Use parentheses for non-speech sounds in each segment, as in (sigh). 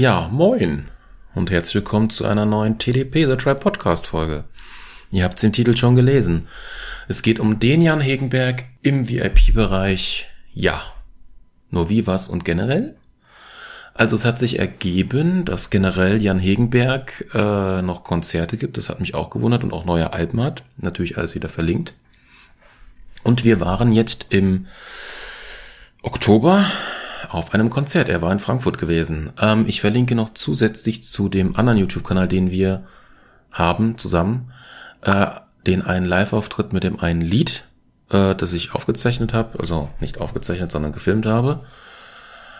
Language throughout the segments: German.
Ja, moin und herzlich willkommen zu einer neuen TDP The Tribe Podcast Folge. Ihr habt den Titel schon gelesen. Es geht um den Jan Hegenberg im VIP-Bereich. Ja. Nur wie, was und generell? Also es hat sich ergeben, dass generell Jan Hegenberg äh, noch Konzerte gibt. Das hat mich auch gewundert und auch neue Alben hat. Natürlich alles wieder verlinkt. Und wir waren jetzt im Oktober auf einem Konzert. Er war in Frankfurt gewesen. Ähm, ich verlinke noch zusätzlich zu dem anderen YouTube-Kanal, den wir haben zusammen, äh, den einen Live-Auftritt mit dem einen Lied, äh, das ich aufgezeichnet habe. Also nicht aufgezeichnet, sondern gefilmt habe.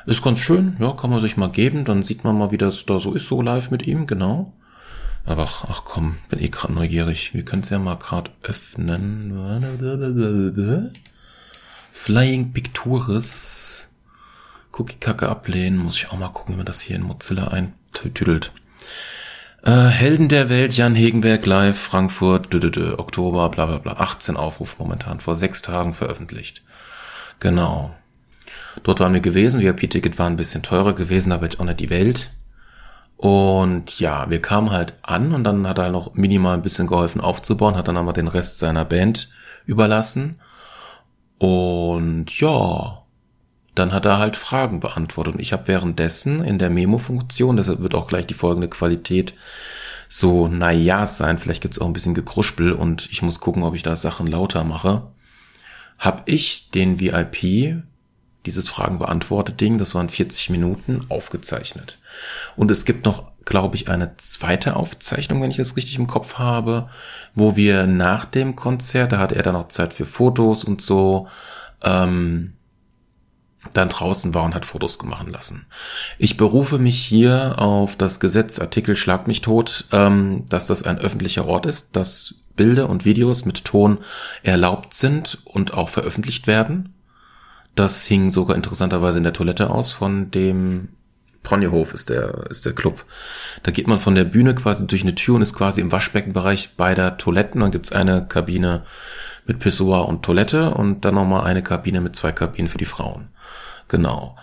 Ist ganz schön, ja, kann man sich mal geben. Dann sieht man mal, wie das da so ist, so live mit ihm, genau. Aber ach, ach komm, bin eh gerade neugierig. Wir können es ja mal gerade öffnen. Flying Pictures. Cookie-Kacke ablehnen. Muss ich auch mal gucken, wie man das hier in Mozilla eintüdelt. Äh, Helden der Welt, Jan Hegenberg live, Frankfurt, dü, dü, dü, Oktober, bla bla bla. 18 Aufrufe momentan, vor sechs Tagen veröffentlicht. Genau. Dort waren wir gewesen. VIP-Ticket war ein bisschen teurer gewesen, aber jetzt auch nicht die Welt. Und ja, wir kamen halt an und dann hat er halt noch minimal ein bisschen geholfen aufzubauen, hat dann aber den Rest seiner Band überlassen. Und ja, dann hat er halt Fragen beantwortet. Und ich habe währenddessen in der Memo-Funktion, deshalb wird auch gleich die folgende Qualität so naja sein, vielleicht gibt's auch ein bisschen Gekruspel und ich muss gucken, ob ich da Sachen lauter mache, habe ich den VIP, dieses Fragen beantwortet Ding, das waren 40 Minuten, aufgezeichnet. Und es gibt noch, glaube ich, eine zweite Aufzeichnung, wenn ich das richtig im Kopf habe, wo wir nach dem Konzert, da hatte er dann noch Zeit für Fotos und so, ähm, dann draußen war und hat Fotos gemacht lassen. Ich berufe mich hier auf das Gesetz Artikel Schlag mich tot, ähm, dass das ein öffentlicher Ort ist, dass Bilder und Videos mit Ton erlaubt sind und auch veröffentlicht werden. Das hing sogar interessanterweise in der Toilette aus von dem Ponyhof ist der, ist der Club. Da geht man von der Bühne quasi durch eine Tür und ist quasi im Waschbeckenbereich beider Toiletten. Dann gibt's eine Kabine mit Pissoir und Toilette und dann nochmal eine Kabine mit zwei Kabinen für die Frauen. Genau.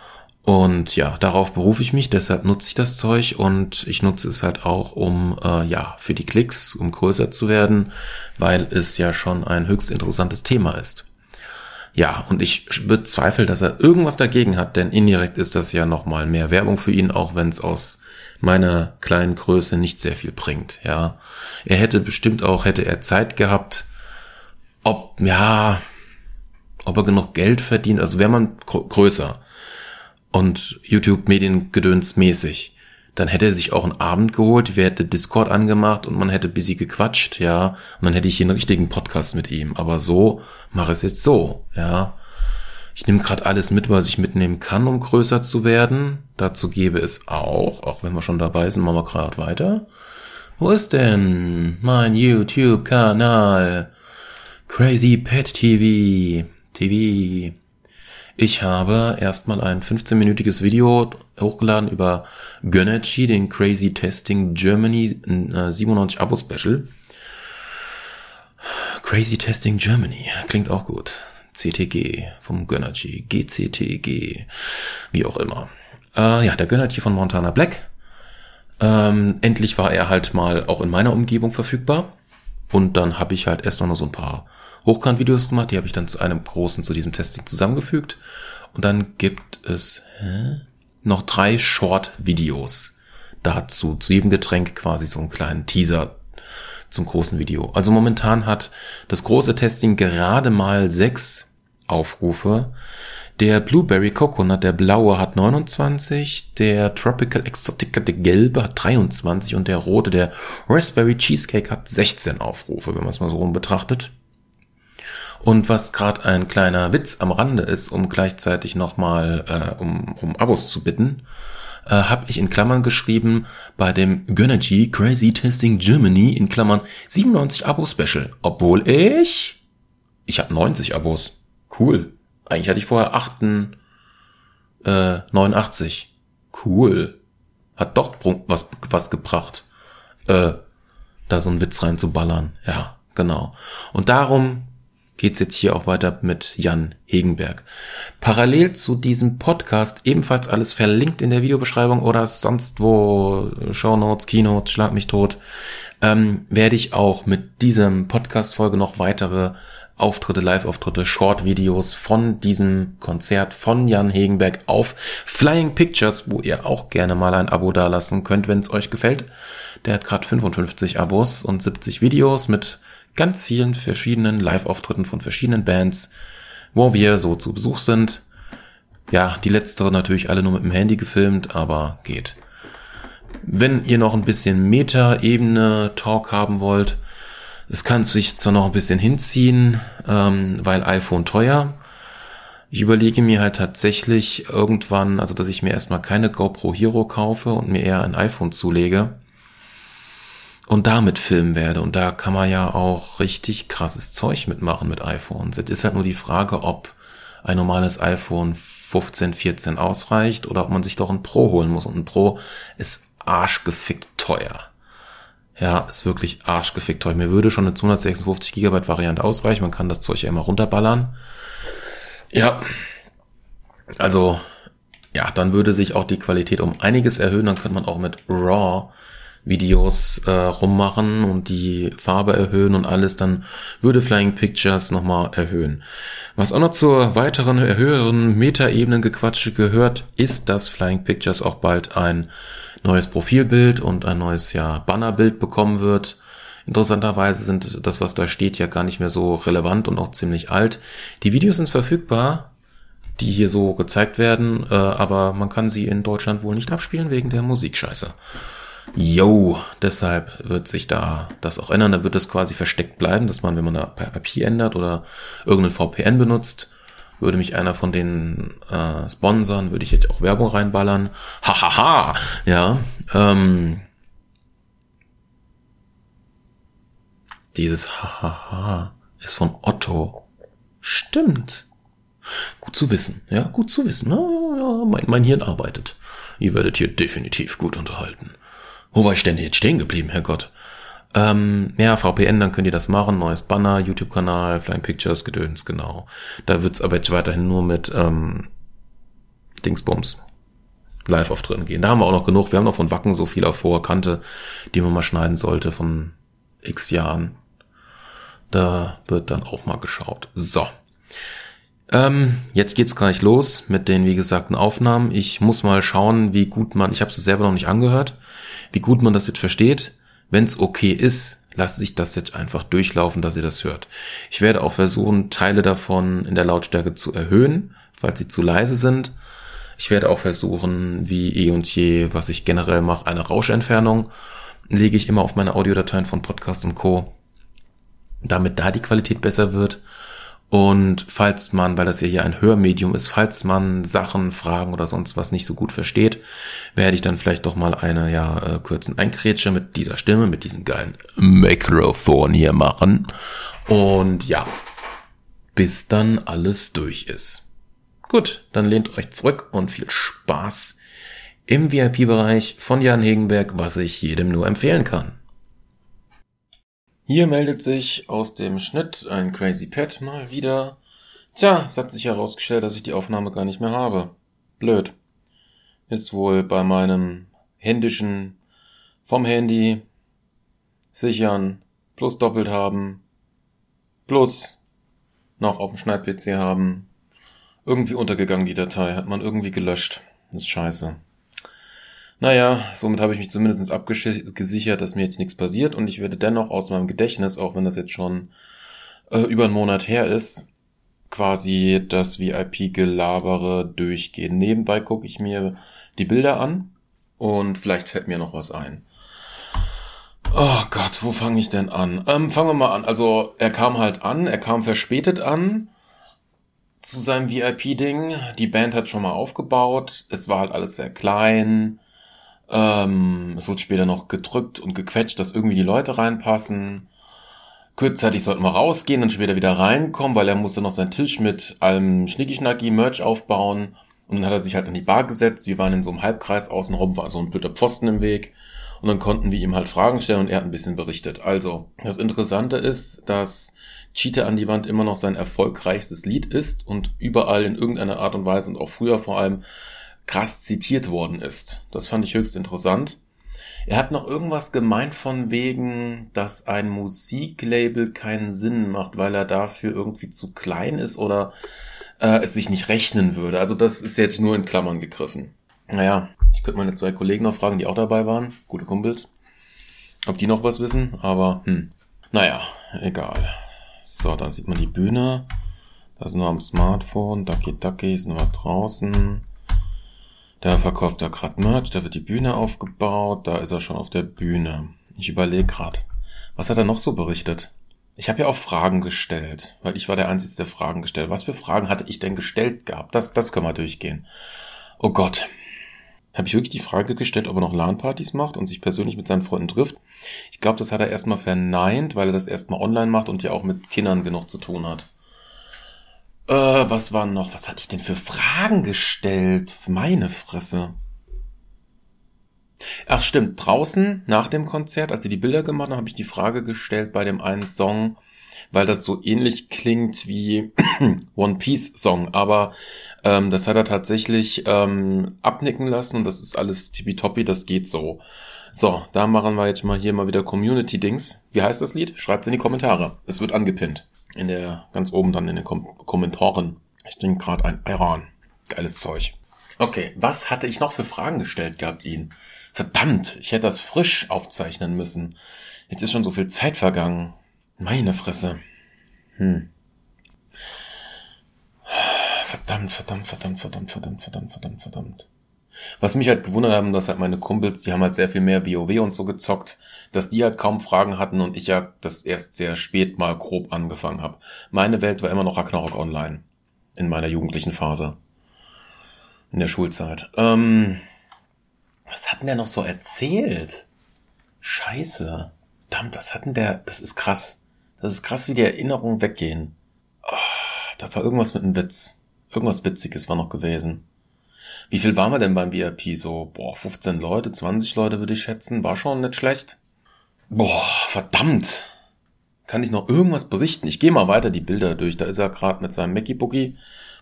Und ja, darauf berufe ich mich, deshalb nutze ich das Zeug und ich nutze es halt auch, um äh, ja für die Klicks, um größer zu werden, weil es ja schon ein höchst interessantes Thema ist. Ja, und ich bezweifle, dass er irgendwas dagegen hat, denn indirekt ist das ja nochmal mehr Werbung für ihn, auch wenn es aus meiner kleinen Größe nicht sehr viel bringt. Ja, er hätte bestimmt auch, hätte er Zeit gehabt, ob ja, ob er genug Geld verdient, also wäre man größer. Und YouTube-Mediengedöns mäßig, dann hätte er sich auch einen Abend geholt, wir hätte Discord angemacht und man hätte busy gequatscht, ja, und dann hätte ich hier einen richtigen Podcast mit ihm. Aber so mache es jetzt so, ja. Ich nehme gerade alles mit, was ich mitnehmen kann, um größer zu werden. Dazu gebe es auch, auch wenn wir schon dabei sind, machen wir gerade weiter. Wo ist denn mein YouTube-Kanal? Crazy Pet TV. TV. Ich habe erstmal ein 15-minütiges Video hochgeladen über Gönnergy, den Crazy Testing Germany 97 Abo Special. Crazy Testing Germany klingt auch gut. CTG vom Gönnergy, GCTG, wie auch immer. Äh, ja, der Gönnergy von Montana Black. Ähm, endlich war er halt mal auch in meiner Umgebung verfügbar. Und dann habe ich halt erst noch so ein paar Hochkant-Videos gemacht, die habe ich dann zu einem großen, zu diesem Testing zusammengefügt. Und dann gibt es hä? Noch drei Short-Videos dazu, zu jedem Getränk quasi so einen kleinen Teaser zum großen Video. Also momentan hat das große Testing gerade mal sechs Aufrufe. Der Blueberry Coconut, der blaue, hat 29, der Tropical Exotica, der gelbe, hat 23 und der rote, der Raspberry Cheesecake, hat 16 Aufrufe, wenn man es mal so rum betrachtet. Und was gerade ein kleiner Witz am Rande ist, um gleichzeitig nochmal äh, um, um Abos zu bitten, äh, habe ich in Klammern geschrieben bei dem Gönnergy Crazy Testing Germany in Klammern 97 Abo Special, obwohl ich ich habe 90 Abos. Cool. Eigentlich hatte ich vorher 8, äh, 89. Cool. Hat doch was was gebracht. Äh, da so einen Witz reinzuballern. Ja, genau. Und darum geht's jetzt hier auch weiter mit Jan Hegenberg. Parallel zu diesem Podcast ebenfalls alles verlinkt in der Videobeschreibung oder sonst wo, Shownotes, Keynotes, Schlag mich tot, ähm, werde ich auch mit diesem Podcast-Folge noch weitere Auftritte, Live-Auftritte, Short-Videos von diesem Konzert von Jan Hegenberg auf Flying Pictures, wo ihr auch gerne mal ein Abo dalassen könnt, wenn es euch gefällt. Der hat gerade 55 Abos und 70 Videos mit ganz vielen verschiedenen Live-Auftritten von verschiedenen Bands, wo wir so zu Besuch sind. Ja, die letztere natürlich alle nur mit dem Handy gefilmt, aber geht. Wenn ihr noch ein bisschen Meta-Ebene-Talk haben wollt, es kann sich zwar noch ein bisschen hinziehen, ähm, weil iPhone teuer. Ich überlege mir halt tatsächlich irgendwann, also dass ich mir erstmal keine GoPro Hero kaufe und mir eher ein iPhone zulege und damit filmen werde. Und da kann man ja auch richtig krasses Zeug mitmachen mit iPhones. Jetzt ist halt nur die Frage, ob ein normales iPhone 15, 14 ausreicht oder ob man sich doch ein Pro holen muss. Und ein Pro ist arschgefickt teuer. Ja, ist wirklich arschgefickt teuer. Mir würde schon eine 256 Gigabyte Variante ausreichen. Man kann das Zeug ja immer runterballern. Ja. Also, ja, dann würde sich auch die Qualität um einiges erhöhen. Dann könnte man auch mit RAW Videos äh, rummachen und die Farbe erhöhen und alles, dann würde Flying Pictures nochmal erhöhen. Was auch noch zur weiteren, höheren Metaebenen-Gequatsche gehört, ist, dass Flying Pictures auch bald ein neues Profilbild und ein neues ja, Bannerbild bekommen wird. Interessanterweise sind das, was da steht, ja gar nicht mehr so relevant und auch ziemlich alt. Die Videos sind verfügbar, die hier so gezeigt werden, äh, aber man kann sie in Deutschland wohl nicht abspielen wegen der Musikscheiße. Yo, deshalb wird sich da das auch ändern. Da wird das quasi versteckt bleiben, dass man, wenn man da IP ändert oder irgendeinen VPN benutzt, würde mich einer von den äh, sponsern, würde ich jetzt auch Werbung reinballern. Hahaha, ha, ha. ja. Ähm, dieses Hahaha ha, ha ist von Otto. Stimmt. Gut zu wissen, ja, gut zu wissen. Ja, ja, mein, mein Hirn arbeitet. Ihr werdet hier definitiv gut unterhalten. Wo war ich denn jetzt stehen geblieben, Herrgott? Ähm, ja, VPN, dann könnt ihr das machen. Neues Banner, YouTube-Kanal, Flying Pictures, Gedöns, genau. Da wird's aber jetzt weiterhin nur mit ähm, Dingsbums live auf drin gehen. Da haben wir auch noch genug. Wir haben noch von Wacken so viel auf hoher Kante, die man mal schneiden sollte von x Jahren. Da wird dann auch mal geschaut. So. Ähm, jetzt geht's gleich los mit den, wie gesagten, Aufnahmen. Ich muss mal schauen, wie gut man, ich habe es selber noch nicht angehört, wie gut man das jetzt versteht. Wenn es okay ist, lasst sich das jetzt einfach durchlaufen, dass ihr das hört. Ich werde auch versuchen, Teile davon in der Lautstärke zu erhöhen, falls sie zu leise sind. Ich werde auch versuchen, wie eh und je, was ich generell mache, eine Rauschentfernung lege ich immer auf meine Audiodateien von Podcast und Co. Damit da die Qualität besser wird. Und falls man, weil das ja hier ein Hörmedium ist, falls man Sachen, Fragen oder sonst was nicht so gut versteht, werde ich dann vielleicht doch mal eine ja äh, kurzen Einkrätsche mit dieser Stimme, mit diesem geilen Mikrofon hier machen. Und ja, bis dann alles durch ist. Gut, dann lehnt euch zurück und viel Spaß im VIP-Bereich von Jan Hegenberg, was ich jedem nur empfehlen kann. Hier meldet sich aus dem Schnitt ein Crazy Pet mal wieder. Tja, es hat sich herausgestellt, dass ich die Aufnahme gar nicht mehr habe. Blöd. Ist wohl bei meinem händischen vom Handy sichern plus doppelt haben plus noch auf dem Schneid-PC haben. Irgendwie untergegangen die Datei, hat man irgendwie gelöscht. Ist scheiße. Naja, somit habe ich mich zumindest abgesichert, dass mir jetzt nichts passiert und ich werde dennoch aus meinem Gedächtnis, auch wenn das jetzt schon äh, über einen Monat her ist, quasi das VIP-Gelabere durchgehen. Nebenbei gucke ich mir die Bilder an und vielleicht fällt mir noch was ein. Oh Gott, wo fange ich denn an? Ähm, fangen wir mal an. Also er kam halt an, er kam verspätet an zu seinem VIP-Ding. Die Band hat schon mal aufgebaut. Es war halt alles sehr klein. Ähm, es wird später noch gedrückt und gequetscht, dass irgendwie die Leute reinpassen. Kurzzeitig sollten wir rausgehen und später wieder reinkommen, weil er musste noch seinen Tisch mit allem Schnicki-Schnacki-Merch aufbauen. Und dann hat er sich halt an die Bar gesetzt. Wir waren in so einem Halbkreis außenrum, war so ein blöder Pfosten im Weg. Und dann konnten wir ihm halt Fragen stellen und er hat ein bisschen berichtet. Also, das Interessante ist, dass Cheetah an die Wand immer noch sein erfolgreichstes Lied ist und überall in irgendeiner Art und Weise und auch früher vor allem krass zitiert worden ist. Das fand ich höchst interessant. Er hat noch irgendwas gemeint von wegen, dass ein Musiklabel keinen Sinn macht, weil er dafür irgendwie zu klein ist oder äh, es sich nicht rechnen würde. Also das ist jetzt nur in Klammern gegriffen. Naja, ich könnte meine zwei Kollegen noch fragen, die auch dabei waren, gute Kumpels, ob die noch was wissen, aber hm, naja, egal. So, da sieht man die Bühne. Da sind wir am Smartphone. Ducky Ducky sind wir draußen. Da verkauft er gerade Merch, da wird die Bühne aufgebaut, da ist er schon auf der Bühne. Ich überlege gerade, was hat er noch so berichtet? Ich habe ja auch Fragen gestellt, weil ich war der Einzige, der Fragen gestellt. Was für Fragen hatte ich denn gestellt gehabt? Das, das können wir durchgehen. Oh Gott. Habe ich wirklich die Frage gestellt, ob er noch LAN-Partys macht und sich persönlich mit seinen Freunden trifft? Ich glaube, das hat er erstmal verneint, weil er das erstmal online macht und ja auch mit Kindern genug zu tun hat. Äh, was war noch? Was hatte ich denn für Fragen gestellt? Meine Fresse. Ach stimmt, draußen nach dem Konzert, als sie die Bilder gemacht haben, habe ich die Frage gestellt bei dem einen Song, weil das so ähnlich klingt wie (clears throat) One Piece Song, aber ähm, das hat er tatsächlich ähm, abnicken lassen und das ist alles tippitoppi, das geht so. So, da machen wir jetzt mal hier mal wieder Community-Dings. Wie heißt das Lied? Schreibt's in die Kommentare. Es wird angepinnt. In der, ganz oben dann in den Kom Kommentaren. Ich trinke gerade ein Iran. Geiles Zeug. Okay, was hatte ich noch für Fragen gestellt gehabt ihn? Verdammt, ich hätte das frisch aufzeichnen müssen. Jetzt ist schon so viel Zeit vergangen. Meine Fresse. Hm. Verdammt, verdammt, verdammt, verdammt, verdammt, verdammt, verdammt, verdammt. Was mich halt gewundert haben, dass halt meine Kumpels, die haben halt sehr viel mehr WoW und so gezockt, dass die halt kaum Fragen hatten und ich ja das erst sehr spät mal grob angefangen habe. Meine Welt war immer noch Ragnarok Online. In meiner jugendlichen Phase. In der Schulzeit. Ähm, was hat denn der noch so erzählt? Scheiße. Verdammt, was hat denn der? Das ist krass. Das ist krass, wie die Erinnerungen weggehen. Oh, da war irgendwas mit einem Witz. Irgendwas Witziges war noch gewesen. Wie viel waren wir denn beim VIP? So, boah, 15 Leute, 20 Leute würde ich schätzen. War schon nicht schlecht. Boah, verdammt. Kann ich noch irgendwas berichten? Ich gehe mal weiter die Bilder durch. Da ist er gerade mit seinem Mackie Boogie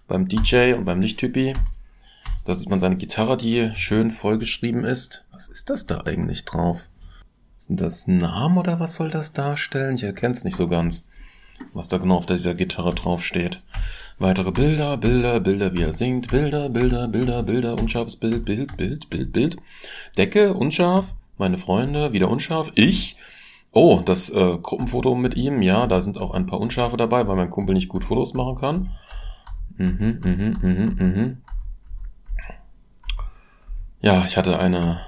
beim DJ und beim Lichttypi. Da sieht man seine Gitarre, die schön vollgeschrieben ist. Was ist das da eigentlich drauf? Sind das Namen oder was soll das darstellen? Ich erkenne es nicht so ganz, was da genau auf dieser Gitarre drauf steht. Weitere Bilder, Bilder, Bilder, wie er singt, Bilder, Bilder, Bilder, Bilder, unscharfes Bild, Bild, Bild, Bild, Bild. Decke, unscharf, meine Freunde, wieder unscharf, ich. Oh, das äh, Gruppenfoto mit ihm, ja, da sind auch ein paar Unscharfe dabei, weil mein Kumpel nicht gut Fotos machen kann. Mhm, mhm, mhm, mhm. Ja, ich hatte eine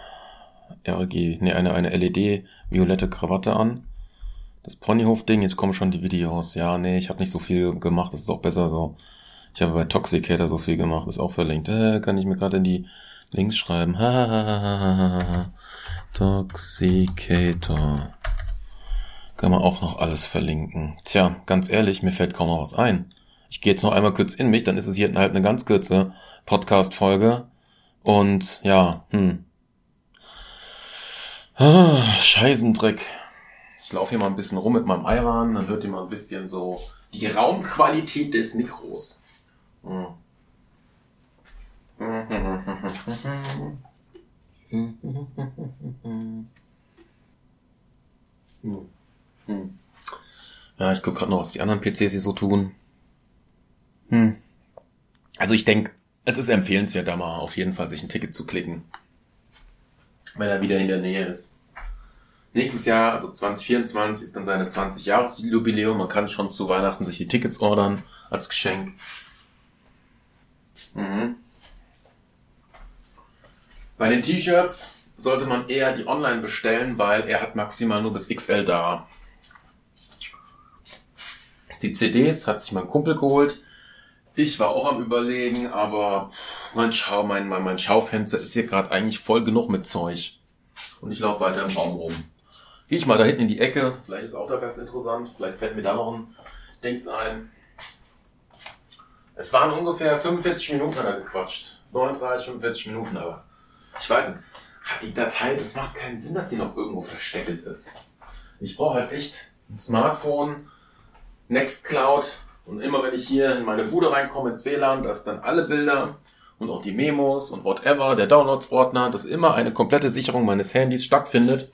RG, nee, eine, eine LED violette Krawatte an das Ponyhof-Ding, jetzt kommen schon die Videos. Ja, nee, ich habe nicht so viel gemacht, das ist auch besser so. Ich habe bei Toxicator so viel gemacht, ist auch verlinkt. Äh, kann ich mir gerade in die Links schreiben. Toxicator. Kann man auch noch alles verlinken. Tja, ganz ehrlich, mir fällt kaum noch was ein. Ich gehe jetzt noch einmal kurz in mich, dann ist es hier halt eine ganz kurze Podcast-Folge. Und ja, hm. Ah, Scheißendreck. Ich laufe hier mal ein bisschen rum mit meinem Iran, dann hört ihr mal ein bisschen so die Raumqualität des Mikros. Ja, ich gucke gerade noch, was die anderen PCs hier so tun. Hm. Also ich denke, es ist empfehlenswert, da mal auf jeden Fall sich ein Ticket zu klicken. Wenn er wieder in der Nähe ist. Nächstes Jahr, also 2024, ist dann seine 20-Jahres-Jubiläum. Man kann schon zu Weihnachten sich die Tickets ordern als Geschenk. Mhm. Bei den T-Shirts sollte man eher die online bestellen, weil er hat maximal nur bis XL da. Die CDs hat sich mein Kumpel geholt. Ich war auch am überlegen, aber mein, Schau, mein, mein, mein Schaufenster ist hier gerade eigentlich voll genug mit Zeug. Und ich laufe weiter im Raum rum. Ich mal da hinten in die Ecke. Vielleicht ist auch da ganz interessant. Vielleicht fällt mir da noch ein Dings ein. Es waren ungefähr 45 Minuten hat er gequatscht. 39, 45 Minuten, aber ich weiß nicht. hat die Datei, das macht keinen Sinn, dass die noch irgendwo versteckt ist. Ich brauche halt echt ein Smartphone, Nextcloud und immer wenn ich hier in meine Bude reinkomme ins WLAN, dass dann alle Bilder und auch die Memos und whatever, der Downloads-Ordner, dass immer eine komplette Sicherung meines Handys stattfindet,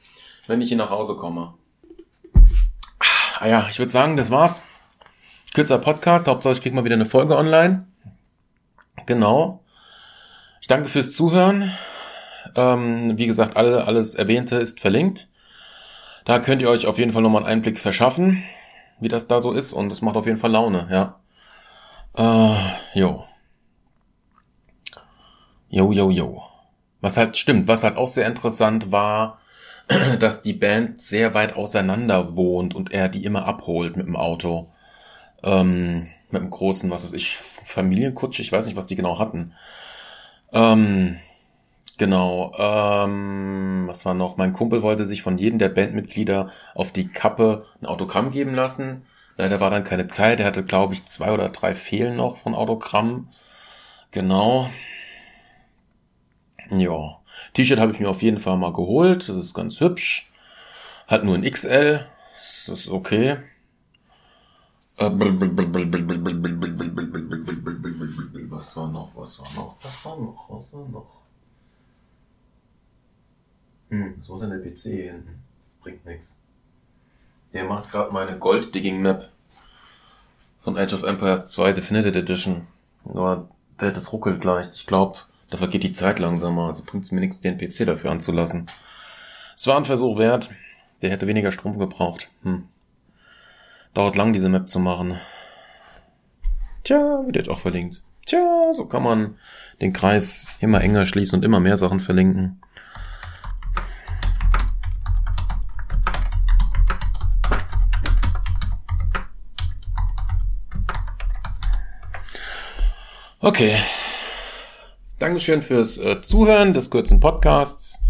wenn ich hier nach Hause komme. Ah ja, ich würde sagen, das war's. Kürzer Podcast, Hauptsache ich krieg mal wieder eine Folge online. Genau. Ich danke fürs Zuhören. Ähm, wie gesagt, alle, alles Erwähnte ist verlinkt. Da könnt ihr euch auf jeden Fall nochmal einen Einblick verschaffen, wie das da so ist. Und es macht auf jeden Fall Laune, ja. Äh, jo. Jo, jo, jo. Was halt stimmt, was halt auch sehr interessant war, (clears throat) dass die Band sehr weit auseinander wohnt und er die immer abholt mit dem Auto. Ähm, mit einem großen, was weiß ich, Familienkutsche, ich weiß nicht, was die genau hatten. Ähm, genau, ähm, was war noch? Mein Kumpel wollte sich von jedem der Bandmitglieder auf die Kappe ein Autogramm geben lassen. Leider war dann keine Zeit. Er hatte, glaube ich, zwei oder drei Fehlen noch von Autogramm. Genau. Ja. T-Shirt habe ich mir auf jeden Fall mal geholt. Das ist ganz hübsch. Hat nur ein XL. Das ist okay. Was war noch? Was war noch? Was war noch? Was war noch? Hm, was muss denn der PC hinten? Das bringt nichts. Der macht gerade meine Gold-Digging-Map von Age of Empires 2 Definitive Edition. Aber der, das ruckelt gleich. Ich glaube, da vergeht die Zeit langsamer. Also bringt es mir nichts, den PC dafür anzulassen. Es war ein Versuch wert. Der hätte weniger Strom gebraucht. Hm. Dauert lang, diese Map zu machen. Tja, wird jetzt auch verlinkt. Tja, so kann man den Kreis immer enger schließen und immer mehr Sachen verlinken. Okay. Dankeschön fürs äh, Zuhören des kurzen Podcasts.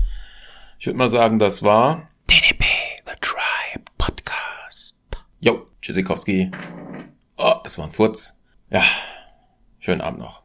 Ich würde mal sagen, das war DDP The Tribe Podcast. Jo, Tschüssikowski. Oh, das war ein Furz. Ja, schönen Abend noch.